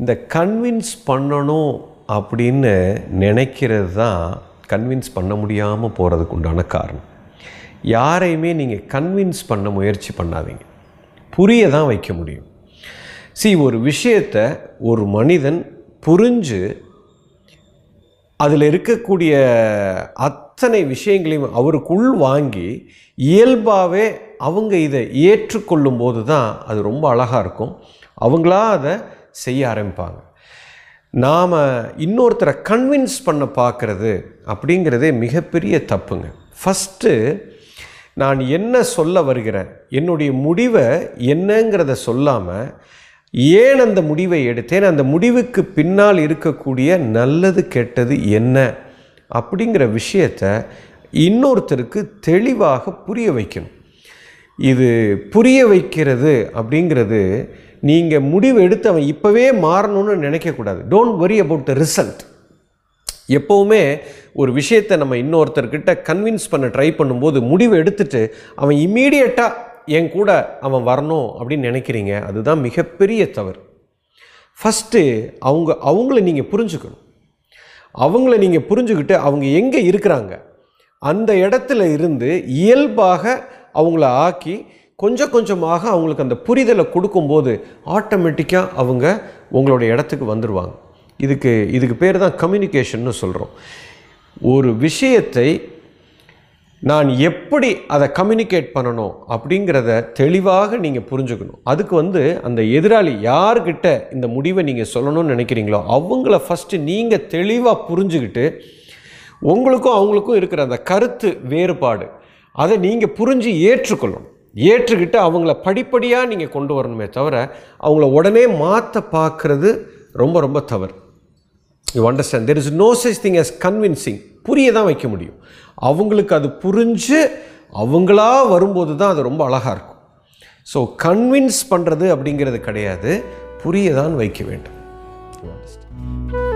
இந்த கன்வின்ஸ் பண்ணணும் அப்படின்னு நினைக்கிறது தான் கன்வின்ஸ் பண்ண முடியாமல் போகிறதுக்கு உண்டான காரணம். யாரையுமே நீங்கள் கன்வின்ஸ் பண்ண முயற்சி பண்ணாதீங்க. புரிய தான் வைக்க முடியும். சி ஒரு விஷயத்தை ஒரு மனிதன் புரிஞ்சு அதில் இருக்கக்கூடிய அத்தனை விஷயங்களையும் அவருக்குள் வாங்கி இயல்பாகவே அவங்க இதை ஏற்றுக்கொள்ளும் போது தான் அது ரொம்ப அழகாக இருக்கும். அவங்களா அதை செய்ய ஆரம்பிப்பாங்க. நாம் இன்னொருத்தரை கன்வின்ஸ் பண்ண பார்க்குறது அப்படிங்கிறதே மிகப்பெரிய தப்புங்க. ஃபஸ்ட்டு நான் என்ன சொல்ல வருகிறேன்? என்னுடைய முடிவை என்னங்கிறத சொல்லாமல் ஏன் அந்த முடிவை எடுத்தேன்? அந்த முடிவுக்கு பின்னால் இருக்கக்கூடிய நல்லது கெட்டது என்ன? அப்படிங்கிற விஷயத்த இன்னொருத்தருக்கு தெளிவாக புரிய வைக்கணும். இது புரிய வைக்கிறது அப்படிங்கிறது நீங்கள் முடிவு எடுத்து அவன் இப்போவே மாறணும்னு நினைக்கக்கூடாது. Don't worry about the result எப்போவுமே ஒரு விஷயத்தை நம்ம இன்னொருத்தர்கிட்ட கன்வின்ஸ் பண்ண ட்ரை பண்ணும்போது முடிவு எடுத்துட்டு அவன் இம்மீடியட்டாக என் கூட அவன் வரணும் அப்படின்னு நினைக்கிறீங்க அதுதான் மிகப்பெரிய தவறு. ஃபஸ்ட்டு அவங்க அவங்கள நீங்கள் புரிஞ்சுக்கணும். அவங்கள நீங்கள் புரிஞ்சுக்கிட்டு அவங்க எங்கே இருக்கிறாங்க? அந்த இடத்துல இருந்து இயல்பாக அவங்கள ஆக்கி கொஞ்சம் கொஞ்சமாக அவங்களுக்கு அந்த புரிதலை கொடுக்கும்போது ஆட்டோமேட்டிக்காக அவங்க உங்களோட இடத்துக்கு வந்துடுவாங்க இதுக்கு இதுக்கு பேர் தான் கம்யூனிகேஷன்னு சொல்கிறோம் ஒரு விஷயத்தை நான் எப்படி அதை கம்யூனிகேட் பண்ணணும் அப்படிங்கிறத தெளிவாக நீங்கள் புரிஞ்சுக்கணும். அதுக்கு வந்து அந்த எதிராளி யார்கிட்ட இந்த முடிவை நீங்கள் சொல்லணும்னு நினைக்கிறீங்களோ அவங்கள ஃபஸ்ட்டு நீங்கள் தெளிவாக புரிஞ்சுக்கிட்டு உங்களுக்கும் அவங்களுக்கும் இருக்கிற அந்த கருத்து வேறுபாடு அதை நீங்கள் புரிஞ்சு ஏற்றுக்கொள்ளணும். ஏற்றுக்கிட்டு அவங்கள படிப்படியாக நீங்கள் கொண்டு வரணுமே தவிர அவங்கள உடனே மாற்ற பார்க்குறது ரொம்ப ரொம்ப தவறு. You understand there is no such thing as convincing புரிய தான் வைக்க முடியும். அவங்களுக்கு அது புரிஞ்சு அவங்களா வரும்போது தான் அது ரொம்ப அழகாக இருக்கும். ஸோ கன்வின்ஸ் பண்ணுறது அப்படிங்கிறது கிடையாது. புரிய தான் வைக்க வேண்டும். You understand